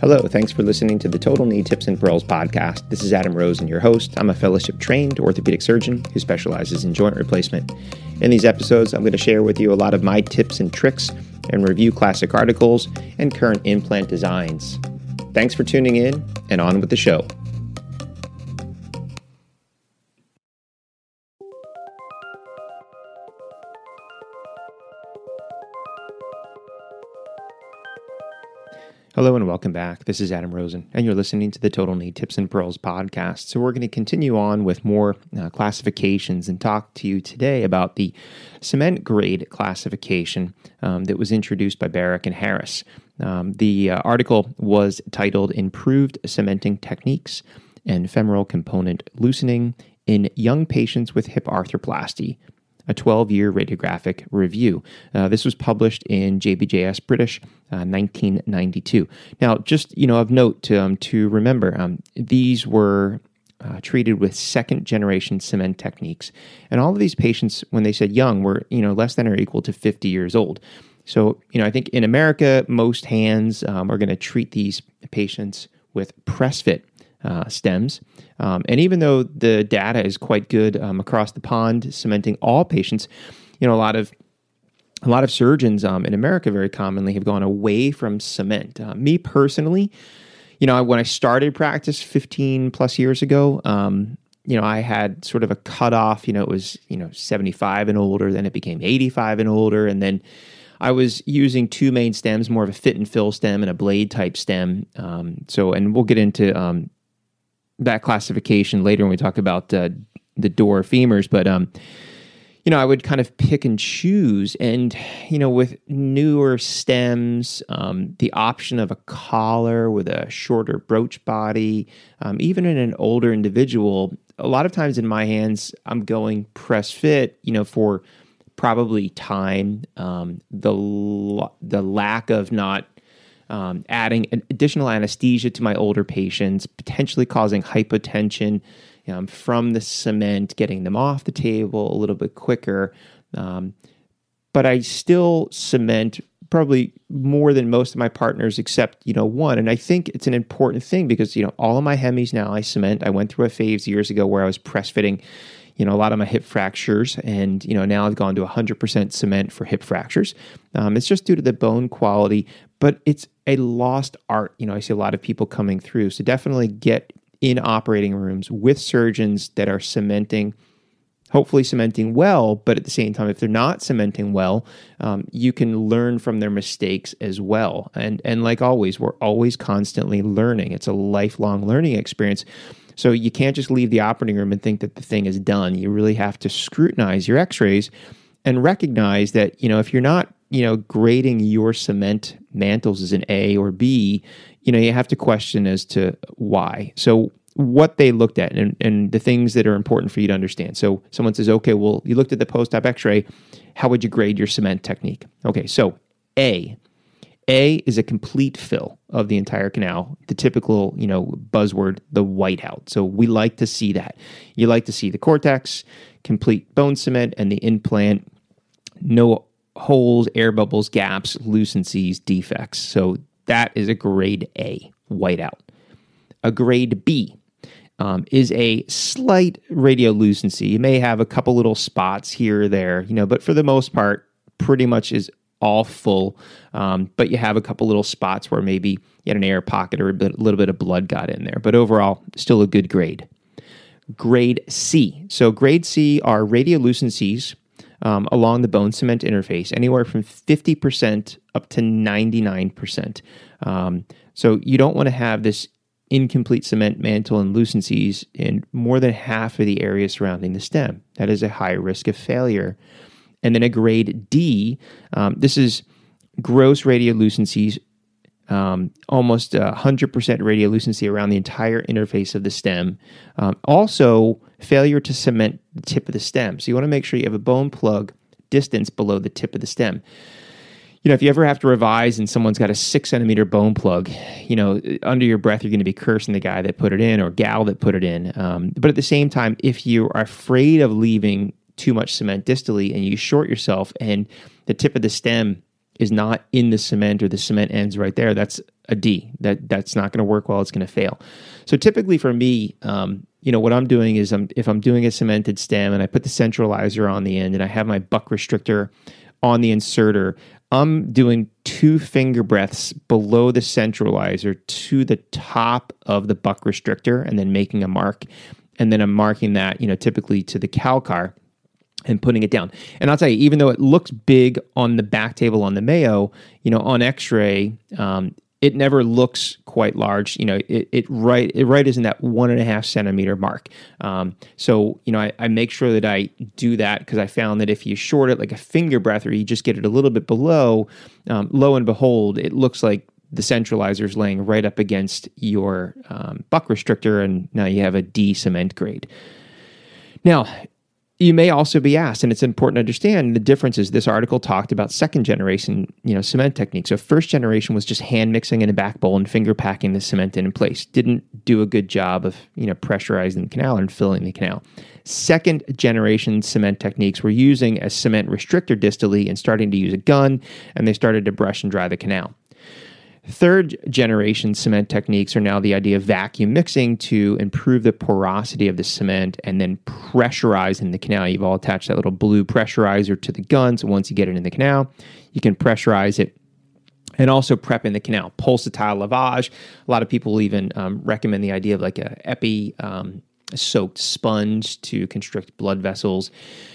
Hello, thanks for listening to the Total Knee Tips and Pearls podcast. This is Adam Rosen, your host. I'm a fellowship trained orthopedic surgeon who specializes in joint replacement. In these episodes, I'm going to share with you a lot of my tips and tricks and review classic articles and current implant designs. Thanks for tuning in, and on with the show. Hello and welcome back. This is Adam Rosen, and you're listening to the Total Knee Tips and Pearls podcast. So, we're going to continue on with more uh, classifications and talk to you today about the cement grade classification um, that was introduced by Barrack and Harris. Um, the uh, article was titled Improved Cementing Techniques and Femoral Component Loosening in Young Patients with Hip Arthroplasty a 12 year radiographic review. Uh, this was published in JBJS British uh, 1992. Now, just you know of note to, um, to remember, um, these were uh, treated with second generation cement techniques, and all of these patients, when they said young, were you know less than or equal to 50 years old. So, you know, I think in America, most hands um, are going to treat these patients with press fit uh, stems. Um, and even though the data is quite good um, across the pond, cementing all patients, you know, a lot of a lot of surgeons um, in America very commonly have gone away from cement. Uh, me personally, you know, when I started practice 15 plus years ago, um, you know, I had sort of a cutoff. You know, it was you know 75 and older, then it became 85 and older, and then I was using two main stems, more of a fit and fill stem and a blade type stem. Um, so, and we'll get into um, that classification later when we talk about uh, the Dorr femurs, but um, you know, I would kind of pick and choose, and you know, with newer stems, um, the option of a collar with a shorter broach body, um, even in an older individual, a lot of times in my hands, I'm going press fit, you know, for probably time, um, the the lack of not um, adding additional anesthesia to my older patients, potentially causing hypotension um, from the cement, getting them off the table a little bit quicker. Um, but I still cement probably more than most of my partners except you know one. And i think it's an important thing because you know all of my hemis now i cement. I went through a phase years ago where i was press fitting you know a lot of my hip fractures and you know now i've gone to 100% cement for hip fractures. Um, it's just due to the bone quality but it's a lost art. You know, I see a lot of people coming through. So definitely get in operating rooms with surgeons that are cementing, hopefully cementing well, but at the same time, if they're not cementing well, um, you can learn from their mistakes as well. And and like always, we're always constantly learning. It's a lifelong learning experience. So you can't just leave the operating room and think that the thing is done. You really have to scrutinize your x-rays and recognize that, you know, if you're not you know, grading your cement mantles as an A or B, you know, you have to question as to why. So what they looked at and, and the things that are important for you to understand. So someone says, okay, well, you looked at the post-op x-ray. How would you grade your cement technique? Okay, so A. A is a complete fill of the entire canal, the typical, you know, buzzword, the whiteout. So we like to see that. You like to see the cortex, complete bone cement, and the implant, no holes, air bubbles, gaps, lucencies, defects. So that is a grade A whiteout. A grade B um, is a slight radiolucency. You may have a couple little spots here or there, you know, but for the most part, pretty much is all full. Um, but you have a couple little spots where maybe you had an air pocket or a, bit, a little bit of blood got in there. But overall, still a good grade. Grade C. So grade C are radiolucencies um, along the bone cement interface, anywhere from 50% up to 99%. Um, so you don't want to have this incomplete cement mantle and lucencies in more than half of the area surrounding the stem. That is a high risk of failure. And then a grade D, um, this is gross radiolucencies, um, almost 100% radiolucency around the entire interface of the stem. Um, also, failure to cement the tip of the stem. So you want to make sure you have a bone plug distance below the tip of the stem. You know, if you ever have to revise and someone's got a six centimeter bone plug, you know, under your breath, you're going to be cursing the guy that put it in or gal that put it in. Um, but at the same time, if you are afraid of leaving too much cement distally and you short yourself and the tip of the stem is not in the cement or the cement ends right there, that's a D. That that's not going to work well. It's going to fail. So typically for me, um, you know, what I'm doing is I'm if I'm doing a cemented stem and I put the centralizer on the end and I have my buck restrictor on the inserter, I'm doing two finger breaths below the centralizer to the top of the buck restrictor and then making a mark. And then I'm marking that, you know, typically to the calcar and putting it down. And I'll tell you, even though it looks big on the back table on the Mayo, you know, on X-ray, um, it never looks quite large. You know, it, it right it right is in that one and a half centimeter mark. Um, so you know, I, I, make sure that I do that because I found that if you short it like a finger breath or you just get it a little bit below, um, lo and behold, it looks like the centralizer is laying right up against your um, buck restrictor, and now you have a D cement grade. Now, you may also be asked, and it's important to understand the differences. This article talked about second generation, you know, cement techniques. So first generation was just hand mixing in a back bowl and finger packing the cement in, in place. Didn't do a good job of, you know, pressurizing the canal and filling the canal. Second generation cement techniques were using a cement restrictor distally and starting to use a gun, and they started to brush and dry the canal. Third generation cement techniques are now the idea of vacuum mixing to improve the porosity of the cement and then pressurizing the canal. You've all attached that little blue pressurizer to the gun. So once you get it in the canal, you can pressurize it and also prepping the canal. Pulsatile lavage. A lot of people even um, recommend the idea of like a epi um, soaked sponge to constrict blood vessels.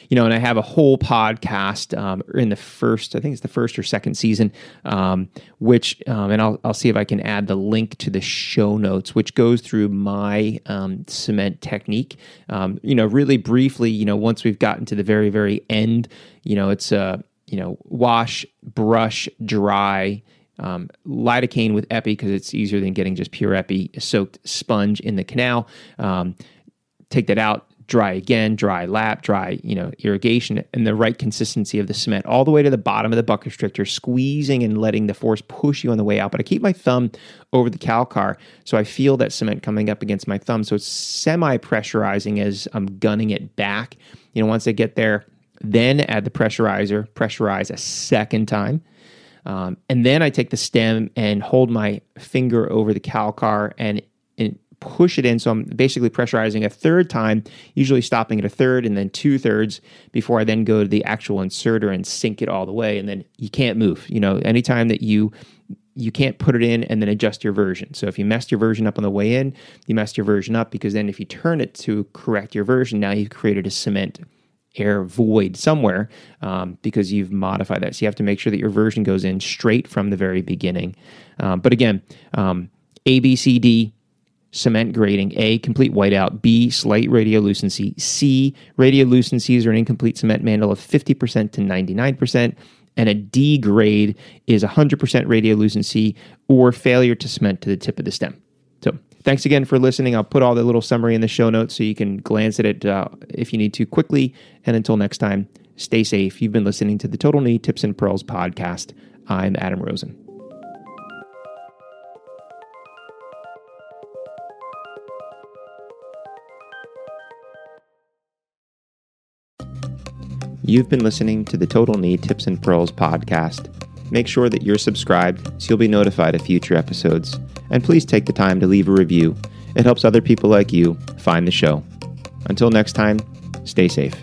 You know, and I have a whole podcast um, in the first, I think it's the first or second season, um, which, um, and I'll, I'll see if I can add the link to the show notes, which goes through my um, cement technique. Um, you know, really briefly, you know, once we've gotten to the very, very end, you know, it's a, uh, you know, wash, brush, dry, um, lidocaine with epi because it's easier than getting just pure epi soaked sponge in the canal. Um, take that out, dry again, dry lap, dry, you know, irrigation, and the right consistency of the cement all the way to the bottom of the buck restrictor, squeezing and letting the force push you on the way out. But I keep my thumb over the calcar so I feel that cement coming up against my thumb. So it's semi pressurizing as I'm gunning it back. You know, once I get there, then add the pressurizer, pressurize a second time. Um, and then I take the stem and hold my finger over the calcar and, and push it in. So I'm basically pressurizing a third time, usually stopping at a third and then two thirds before I then go to the actual inserter and sink it all the way. And then you can't move. You know, anytime that you you can't put it in and then adjust your version. So if you messed your version up on the way in, you messed your version up because then if you turn it to correct your version, now you've created a cement air void somewhere um, because you've modified that. So you have to make sure that your version goes in straight from the very beginning. Um, but again, um, A, B, C, D, cement grading. A, complete whiteout. B, slight radiolucency. C, radiolucencies are an incomplete cement mantle of 50% to 99%. And a D grade is 100% radiolucency or failure to cement to the tip of the stem. So thanks again for listening. I'll put all the little summary in the show notes so you can glance at it uh, if you need to quickly. And until next time, stay safe. You've been listening to the Total Knee Tips and Pearls podcast. I'm Adam Rosen. You've been listening to the Total Knee Tips and Pearls podcast. Make sure that you're subscribed so you'll be notified of future episodes. And please take the time to leave a review. It helps other people like you find the show. Until next time, stay safe.